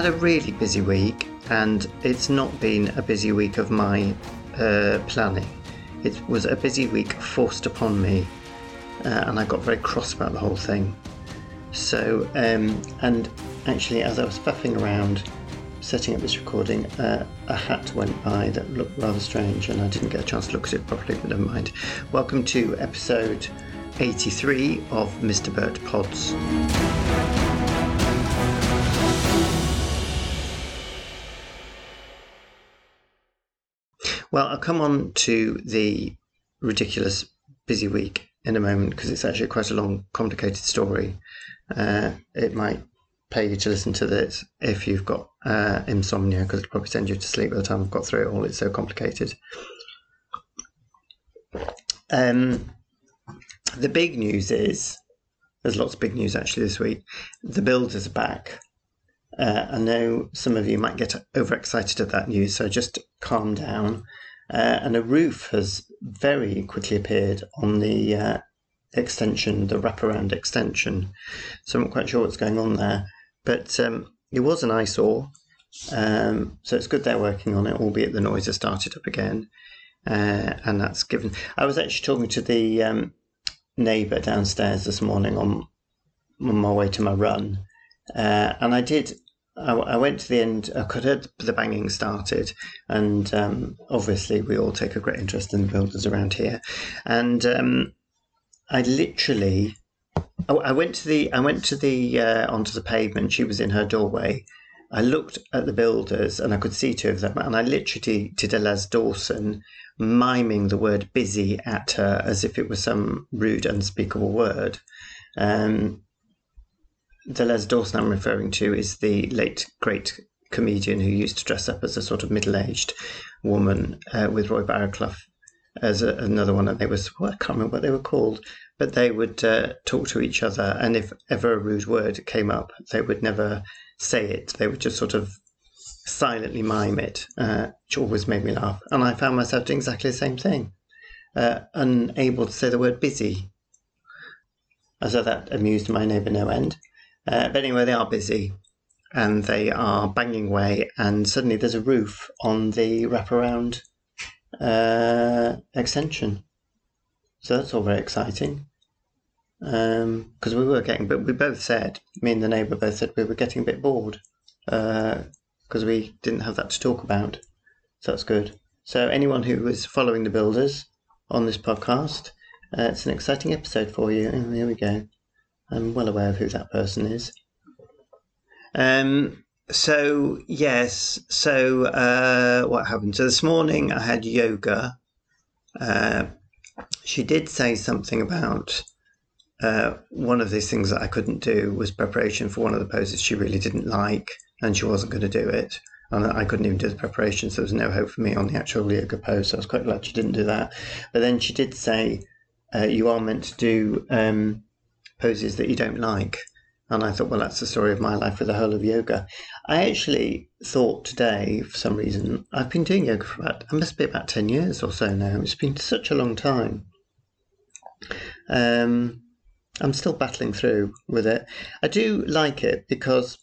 Had a really busy week, and it's not been a busy week of my uh, planning. It was a busy week forced upon me, uh, and I got very cross about the whole thing. So, um, and actually, as I was faffing around setting up this recording, uh, a hat went by that looked rather strange, and I didn't get a chance to look at it properly, but never mind. Welcome to episode 83 of Mr. Burt Pods. Well, I'll come on to the ridiculous busy week in a moment because it's actually quite a long, complicated story. Uh, it might pay you to listen to this if you've got uh, insomnia because it'll probably send you to sleep by the time I've got through it all. It's so complicated. Um, the big news is there's lots of big news actually this week. The builders are back. Uh, I know some of you might get overexcited at that news, so just calm down. Uh, and a roof has very quickly appeared on the uh, extension, the wraparound extension. So I'm not quite sure what's going on there. But um, it was an eyesore. Um, so it's good they're working on it, albeit the noise has started up again. Uh, and that's given. I was actually talking to the um, neighbour downstairs this morning on, on my way to my run. Uh, and I did I, I, went to the end. I could have the banging started, and um, obviously we all take a great interest in the builders around here. And um, I literally, I, I, went to the, I went to the uh, onto the pavement. She was in her doorway. I looked at the builders, and I could see two of them. And I literally did a Les Dawson, miming the word "busy" at her as if it was some rude, unspeakable word. Um, the Les Dawson I'm referring to is the late great comedian who used to dress up as a sort of middle-aged woman uh, with Roy Barraclough as a, another one. And they was well, I can't remember what they were called, but they would uh, talk to each other, and if ever a rude word came up, they would never say it. They would just sort of silently mime it, uh, which always made me laugh. And I found myself doing exactly the same thing, uh, unable to say the word busy. As though that amused my neighbour no end. Uh, but anyway, they are busy and they are banging away, and suddenly there's a roof on the wraparound uh, extension. So that's all very exciting. Because um, we were getting, but we both said, me and the neighbour both said we were getting a bit bored because uh, we didn't have that to talk about. So that's good. So anyone who is following the builders on this podcast, uh, it's an exciting episode for you. And here we go. I'm well aware of who that person is. Um, so yes, so uh, what happened? So this morning I had yoga. Uh, she did say something about uh, one of these things that I couldn't do was preparation for one of the poses she really didn't like, and she wasn't going to do it. And I couldn't even do the preparation, so there was no hope for me on the actual yoga pose. So I was quite glad she didn't do that. But then she did say, uh, "You are meant to do." Um, poses that you don't like. And I thought, well, that's the story of my life with the whole of yoga. I actually thought today, for some reason, I've been doing yoga for about, it must be about 10 years or so now. It's been such a long time. Um, I'm still battling through with it. I do like it because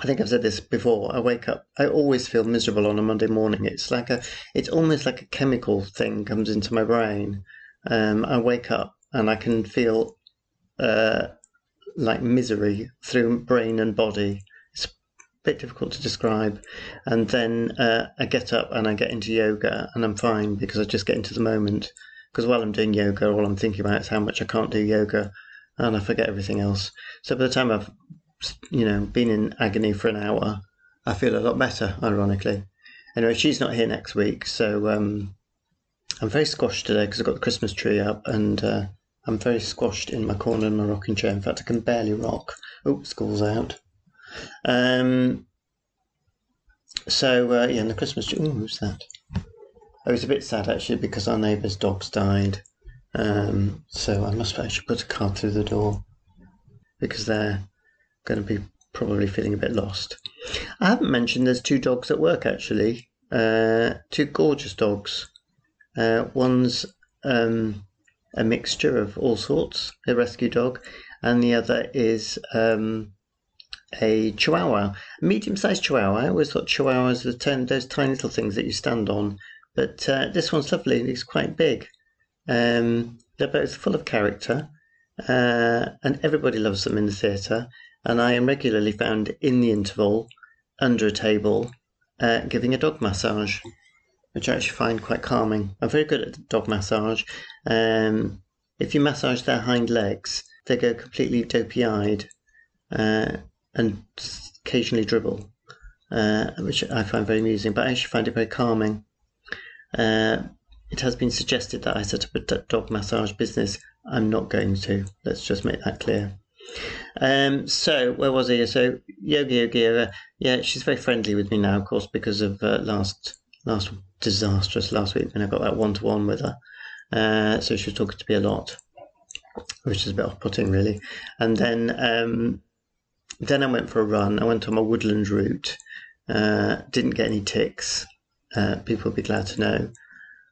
I think I've said this before. I wake up, I always feel miserable on a Monday morning. It's like a, it's almost like a chemical thing comes into my brain. Um, I wake up and I can feel uh, like misery through brain and body. It's a bit difficult to describe. And then uh, I get up and I get into yoga and I'm fine because I just get into the moment. Because while I'm doing yoga, all I'm thinking about is how much I can't do yoga and I forget everything else. So by the time I've, you know, been in agony for an hour, I feel a lot better, ironically. Anyway, she's not here next week, so um, I'm very squashed today because I've got the Christmas tree up and uh, I'm very squashed in my corner in my rocking chair. In fact, I can barely rock. Oh, school's out. Um, so, uh, yeah, and the Christmas tree. Oh, who's that? I was a bit sad actually because our neighbour's dogs died. Um, so I must actually put a card through the door because they're going to be probably feeling a bit lost. I haven't mentioned there's two dogs at work actually. Uh, two gorgeous dogs. Uh, one's um, a mixture of all sorts, a rescue dog, and the other is um, a chihuahua, a medium-sized chihuahua. I always thought chihuahuas were ten, those tiny little things that you stand on, but uh, this one's lovely. It's quite big. Um, they're both full of character, uh, and everybody loves them in the theatre. And I am regularly found in the interval under a table uh, giving a dog massage, which I actually find quite calming. I'm very good at dog massage. Um, if you massage their hind legs, they go completely dopey eyed uh, and occasionally dribble, uh, which I find very amusing, but I actually find it very calming. Uh, it has been suggested that I set up a dog massage business. I'm not going to. Let's just make that clear. Um, so where was I? So Yogi Yogira, yeah, she's very friendly with me now, of course, because of uh, last last disastrous last week when I got that one to one with her. Uh, so she was talking to me a lot, which is a bit off putting, really. And then um, then I went for a run. I went on my woodland route. Uh, didn't get any ticks. Uh, people will be glad to know.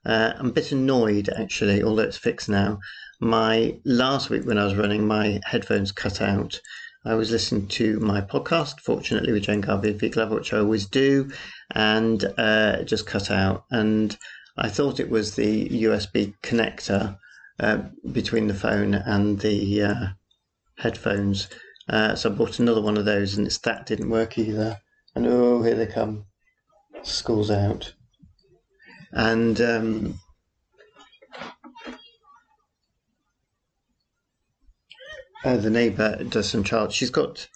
Uh, I'm a bit annoyed actually, although it's fixed now. My last week when I was running, my headphones cut out. I was listening to my podcast, fortunately with Jane Garvey and Vic which I always do, and uh, just cut out. And I thought it was the USB connector uh, between the phone and the uh, headphones. Uh, so I bought another one of those, and it's that didn't work either. And oh, here they come. School's out and um, uh, the neighbour does some child. She's got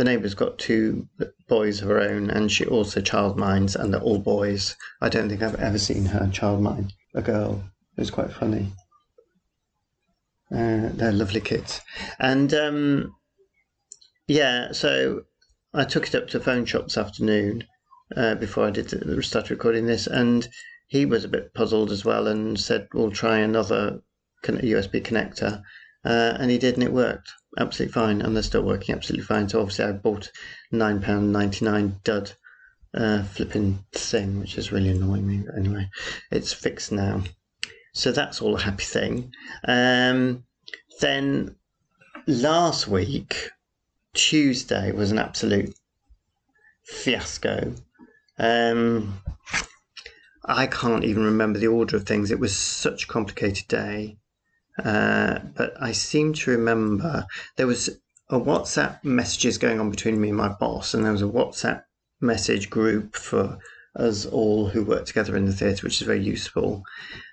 the neighbour's got two boys of her own, and she also child minds, and they're all boys. I don't think I've ever seen her child mind a girl. It's quite funny. Uh, they're lovely kids, and um, yeah. So I took it up to phone shop this afternoon uh, before I did start recording this, and he was a bit puzzled as well and said, "We'll try another USB connector," uh, and he did, and it worked absolutely fine, and they're still working absolutely fine. So obviously, I bought nine pound ninety nine dud uh, flipping thing, which is really annoying me. But anyway, it's fixed now, so that's all a happy thing. Um, then last week, Tuesday was an absolute fiasco. Um, I can't even remember the order of things. It was such a complicated day. Uh, but I seem to remember there was a WhatsApp messages going on between me and my boss, and there was a WhatsApp message group for us all who work together in the theatre, which is very useful.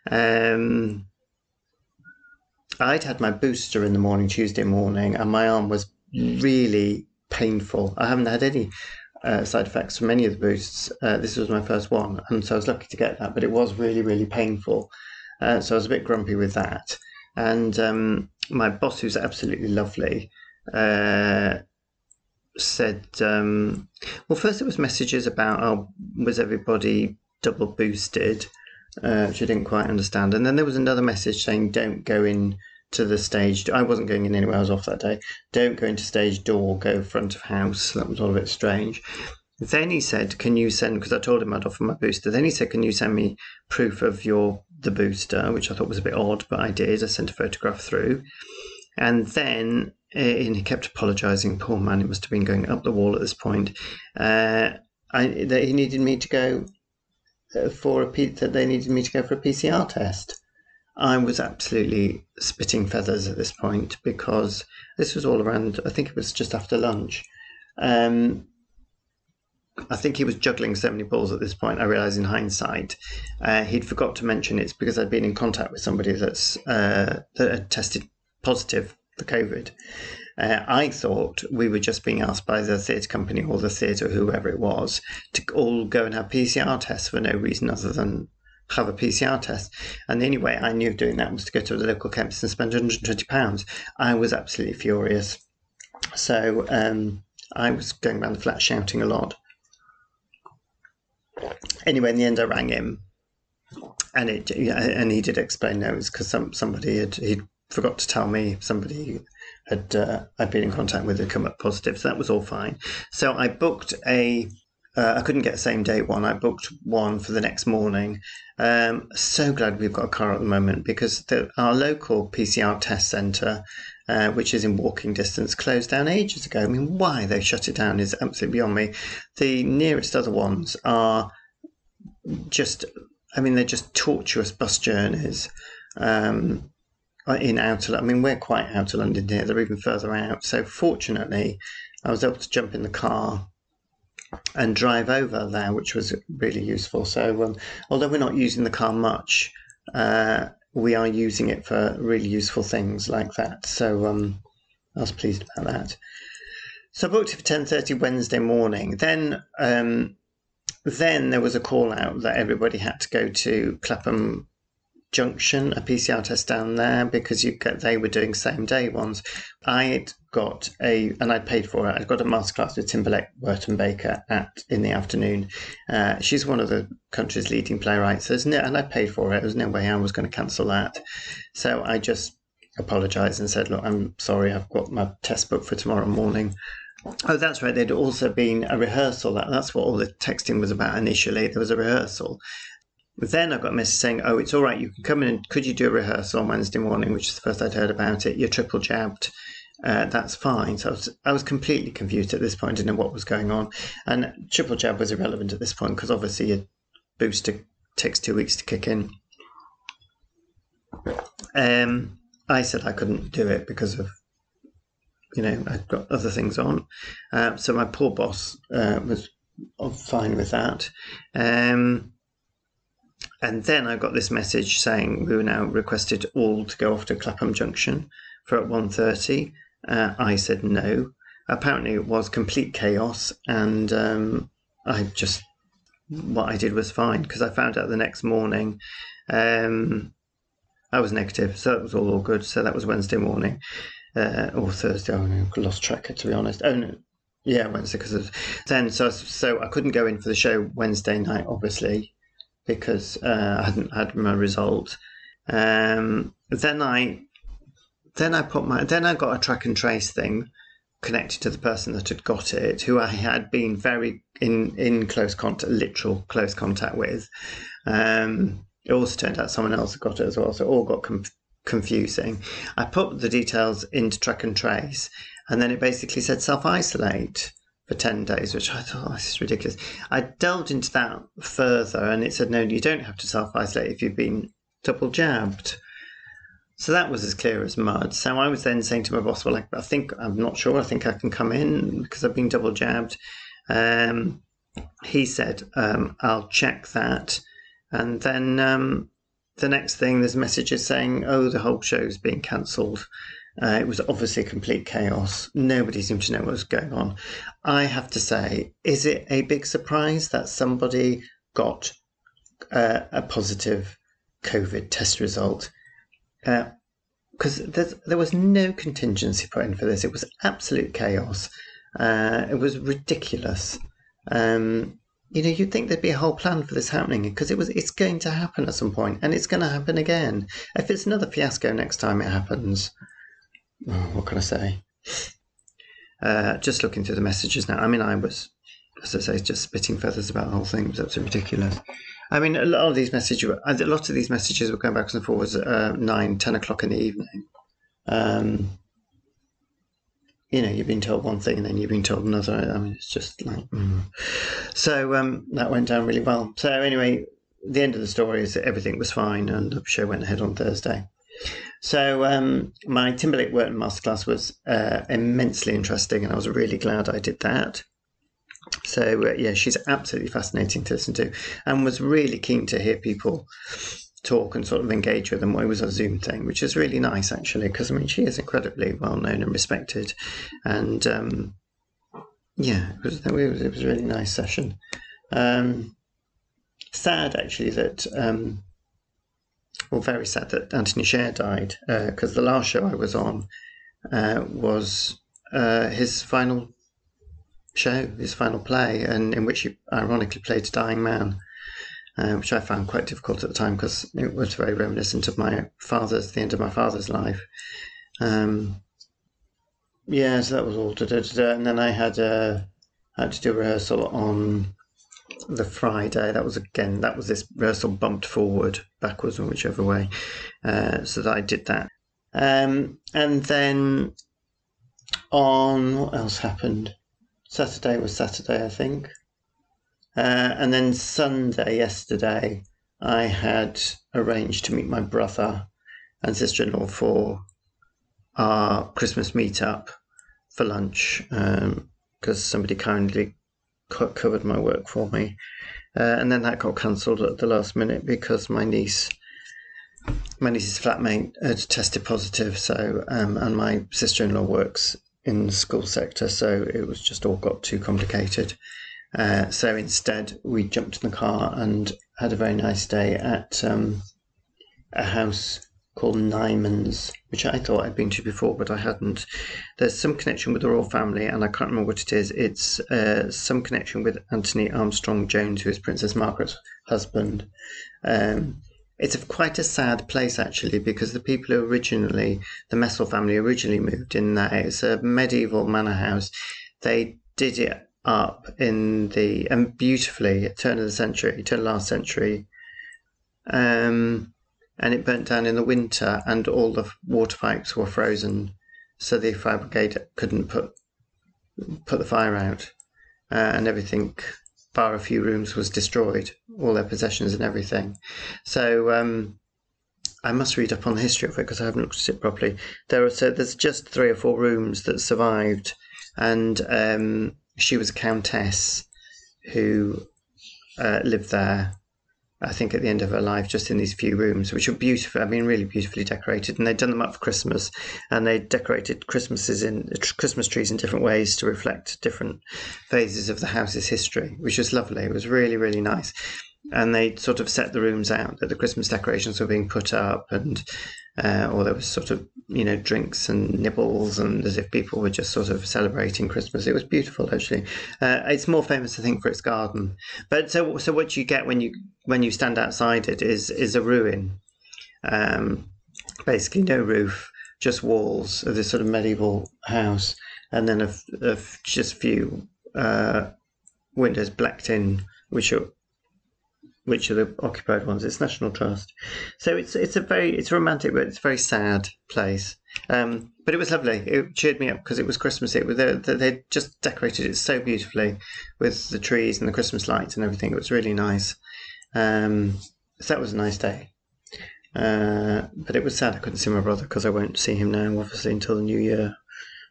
Um, I'd had my booster in the morning, Tuesday morning, and my arm was really painful. I haven't had any uh, side effects from any of the boosts. Uh, this was my first one, and so I was lucky to get that, but it was really, really painful. Uh, so I was a bit grumpy with that. And um, my boss, who's absolutely lovely, uh, said, um, well, first it was messages about, oh, was everybody double boosted, uh, which I didn't quite understand. And then there was another message saying, don't go in to the stage. I wasn't going in anywhere. I was off that day. Don't go into stage door. Go front of house. That was all a bit strange. Then he said, "Can you send?" Because I told him I'd offer my booster. Then he said, "Can you send me proof of your the booster?" Which I thought was a bit odd, but I did. I sent a photograph through, and then eh, and he kept apologising. Poor man, it must have been going up the wall at this point. Uh, I that he needed me to go uh, for a that they needed me to go for a PCR test. I was absolutely spitting feathers at this point because this was all around, I think it was just after lunch. Um, I think he was juggling so many balls at this point. I realise in hindsight, uh, he'd forgot to mention it's because I'd been in contact with somebody that's uh, that had tested positive for COVID. Uh, I thought we were just being asked by the theatre company or the theatre, whoever it was, to all go and have PCR tests for no reason other than have a PCR test. And the only way I knew of doing that was to go to the local chemist and spend £120. I was absolutely furious. So um, I was going around the flat shouting a lot. Anyway, in the end, I rang him, and it and he did explain no, it was because some somebody had he forgot to tell me somebody had uh, I'd been in contact with had come up positive, so that was all fine. So I booked a uh, I couldn't get same date one. I booked one for the next morning. Um, so glad we've got a car at the moment because the, our local PCR test centre uh, which is in walking distance, closed down ages ago. I mean, why they shut it down is absolutely beyond me. The nearest other ones are just, I mean, they're just tortuous bus journeys. Um, in outer, I mean, we're quite out of London here. They're even further out. So fortunately, I was able to jump in the car and drive over there, which was really useful. So, um, although we're not using the car much, uh, we are using it for really useful things like that. So, um, I was pleased about that. So, I booked it for ten thirty Wednesday morning. Then, um, then there was a call out that everybody had to go to Clapham Junction, a PCR test down there because you they were doing same day ones. I got a, and I paid for it. I got a masterclass with Timberlake Wertenbaker at in the afternoon. Uh, she's one of the country's leading playwrights. There's no, and I paid for it. There's no way I was going to cancel that. So I just apologised and said, "Look, I'm sorry. I've got my test book for tomorrow morning." Oh, that's right. There'd also been a rehearsal. That, that's what all the texting was about initially. There was a rehearsal. Then I got a message saying, "Oh, it's all right. You can come in. and Could you do a rehearsal on Wednesday morning?" Which is the first I'd heard about it. You're triple jabbed. Uh, that's fine. So I was, I was completely confused at this point. Didn't know what was going on. And triple jab was irrelevant at this point because obviously a booster takes two weeks to kick in. Um, I said I couldn't do it because of, you know, I've got other things on. Uh, so my poor boss uh, was fine with that. Um, and then I got this message saying we were now requested all to go off to Clapham Junction for at 1.30. Uh, I said no. Apparently it was complete chaos and um, I just, what I did was fine because I found out the next morning um, I was negative, so that was all, all good. So that was Wednesday morning uh, or Thursday. Oh no, lost track to be honest. Oh no, yeah, Wednesday because then. So so I couldn't go in for the show Wednesday night, obviously because uh, I hadn't had my result. Um, then I then I put my then I got a track and trace thing connected to the person that had got it, who I had been very in in close contact, literal close contact with. Um, it also turned out someone else had got it as well, so it all got com- confusing. I put the details into track and trace, and then it basically said self isolate for 10 days, which I thought, oh, this is ridiculous. I delved into that further and it said, no, you don't have to self isolate if you've been double jabbed. So that was as clear as mud. So I was then saying to my boss, well, I, think, I'm not sure, I think I can come in because I've been double jabbed. Um, he said, um, I'll check that. And then um, the next thing, there's messages saying, oh, the whole show's being cancelled. Uh, it was obviously complete chaos. Nobody seemed to know what was going on. I have to say, is it a big surprise that somebody got uh, a positive COVID test result? Because uh, there was no contingency put in for this. It was absolute chaos. Uh, it was ridiculous. Um, you know, you'd think there'd be a whole plan for this happening because it was. It's going to happen at some point, and it's going to happen again. If it's another fiasco next time it happens, oh, what can I say? Uh, just looking through the messages now. I mean, I was, as I say, just spitting feathers about the whole thing. It was absolutely ridiculous. I mean, a lot of these messages, a lot of these messages were going backwards and forwards at uh, nine, ten o'clock in the evening. Um, you know, you've been told one thing and then you've been told another. I mean, it's just like, mm. so um, that went down really well. So anyway, the end of the story is that everything was fine and the show went ahead on Thursday. So um, my Timberlake Werton masterclass was uh, immensely interesting, and I was really glad I did that. So uh, yeah, she's absolutely fascinating to listen to, and was really keen to hear people talk and sort of engage with them. It was a Zoom thing, which is really nice actually, because I mean she is incredibly well known and respected, and um, yeah, it was, it was it was a really nice session. Um, sad actually that um, well, very sad that Anthony Sher died because uh, the last show I was on uh, was uh, his final show, his final play, and in which he ironically played a dying man, uh, which I found quite difficult at the time because it was very reminiscent of my father's, the end of my father's life. Um, yeah, so that was all. Da, da, da, and then I had uh, had to do a rehearsal on the Friday. That was again that was this rehearsal bumped forward, backwards, or whichever way. Uh, so that I did that. Um, and then on what else happened? Saturday was Saturday, I think. Uh, and then Sunday, yesterday, I had arranged to meet my brother and sister in law for our Christmas meetup for lunch because um, somebody kindly covered my work for me. Uh, and then that got cancelled at the last minute because my niece, my niece's flatmate had tested positive. So, um, and my sister-in-law works in the school sector, so it was just all got too complicated. Uh, so instead, we jumped in the car and had a very nice day at um, a house called Nymans, which I thought I'd been to before, but I hadn't. There's some connection with the royal family, and I can't remember what it is. It's uh, some connection with Anthony Armstrong Jones, who is Princess Margaret's husband. Um, it's quite a sad place actually because the people who originally, the Messel family originally moved in there. It's a medieval manor house. They did it up in the and beautifully turn of the century, turn of last century, um, and it burnt down in the winter, and all the water pipes were frozen, so the fire brigade couldn't put put the fire out, uh, and everything bar a few rooms, was destroyed, all their possessions and everything. So um, I must read up on the history of it because I haven't looked at it properly. There are so there's just three or four rooms that survived, and um, she was a countess who uh, lived there I think at the end of her life, just in these few rooms, which are beautiful. I mean, really beautifully decorated, and they'd done them up for Christmas, and they decorated Christmases in Christmas trees in different ways to reflect different phases of the house's history, which was lovely. It was really, really nice and they sort of set the rooms out that the Christmas decorations were being put up, and uh, or there was sort of you know drinks and nibbles, and as if people were just sort of celebrating Christmas. It was beautiful, actually. Uh, it's more famous, I think, for its garden. But so so what you get when you when you stand outside it is is a ruin, um, basically no roof, just walls of this sort of medieval house, and then of just few uh, windows blacked in, which are which are the occupied ones. It's National Trust. So it's it's a very it's romantic, but it's a very sad place. Um, but it was lovely. It cheered me up because it was Christmas. It was they, they just decorated it so beautifully with the trees and the Christmas lights and everything. It was really nice. Um, so that was a nice day. Uh, but it was sad I couldn't see my brother because I won't see him now, obviously, until the new year.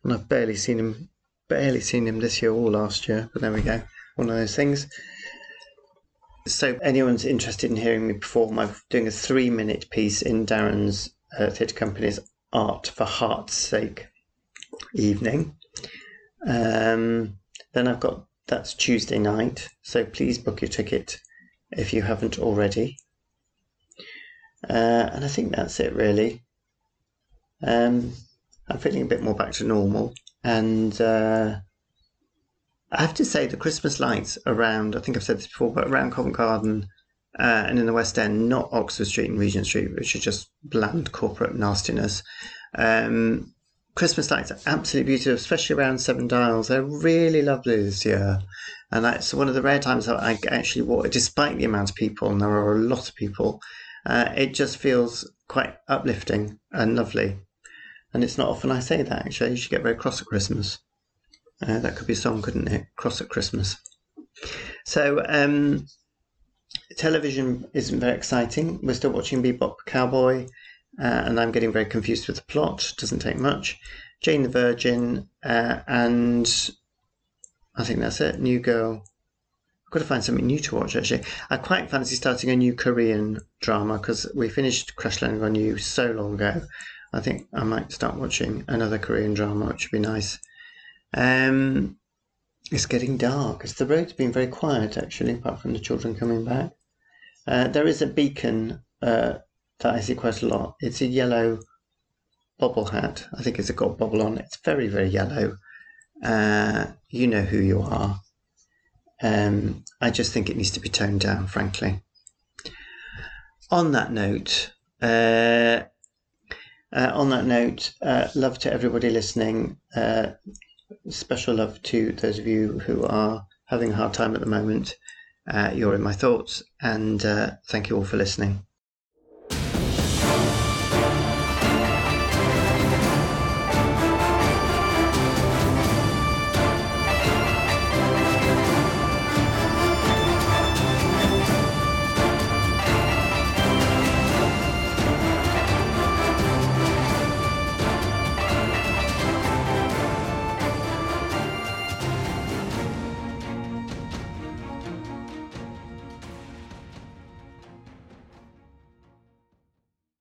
And I've barely seen him, barely seen him this year or last year. But there we go. One of those things. So, anyone's interested in hearing me perform, I'm doing a three minute piece in Darren's uh, theatre company's Art for Heart's Sake evening. Um, then I've got that's Tuesday night, so please book your ticket if you haven't already. Uh, and I think that's it really. Um, I'm feeling a bit more back to normal, and uh, I have to say, the Christmas lights around, I think I've said this before, but around Covent Garden uh, and in the West End, not Oxford Street and Regent Street, which are just bland corporate nastiness. Um, Christmas lights are absolutely beautiful, especially around Seven Dials. They're really lovely this year. And that's one of the rare times that I actually walk, despite the amount of people, and there are a lot of people, uh, it just feels quite uplifting and lovely. And it's not often I say that, actually. You should get very cross at Christmas. Uh, that could be a song, couldn't it? Cross at Christmas. So, um, television isn't very exciting. We're still watching Bebop Cowboy, uh, and I'm getting very confused with the plot. Doesn't take much. Jane the Virgin, uh, and I think that's it. New Girl. I've got to find something new to watch actually. I quite fancy starting a new Korean drama because we finished Crash Landing on You so long ago. I think I might start watching another Korean drama, which would be nice. Um, it's getting dark. The road's been very quiet actually, apart from the children coming back. Uh, there is a beacon uh, that I see quite a lot. It's a yellow bobble hat. I think it's got a bobble on. It's very very yellow. Uh, you know who you are. Um, I just think it needs to be toned down, frankly. On that note, uh, uh, on that note, uh, love to everybody listening. Special love to those of you who are having a hard time at the moment. Uh, you're in my thoughts, and uh, thank you all for listening.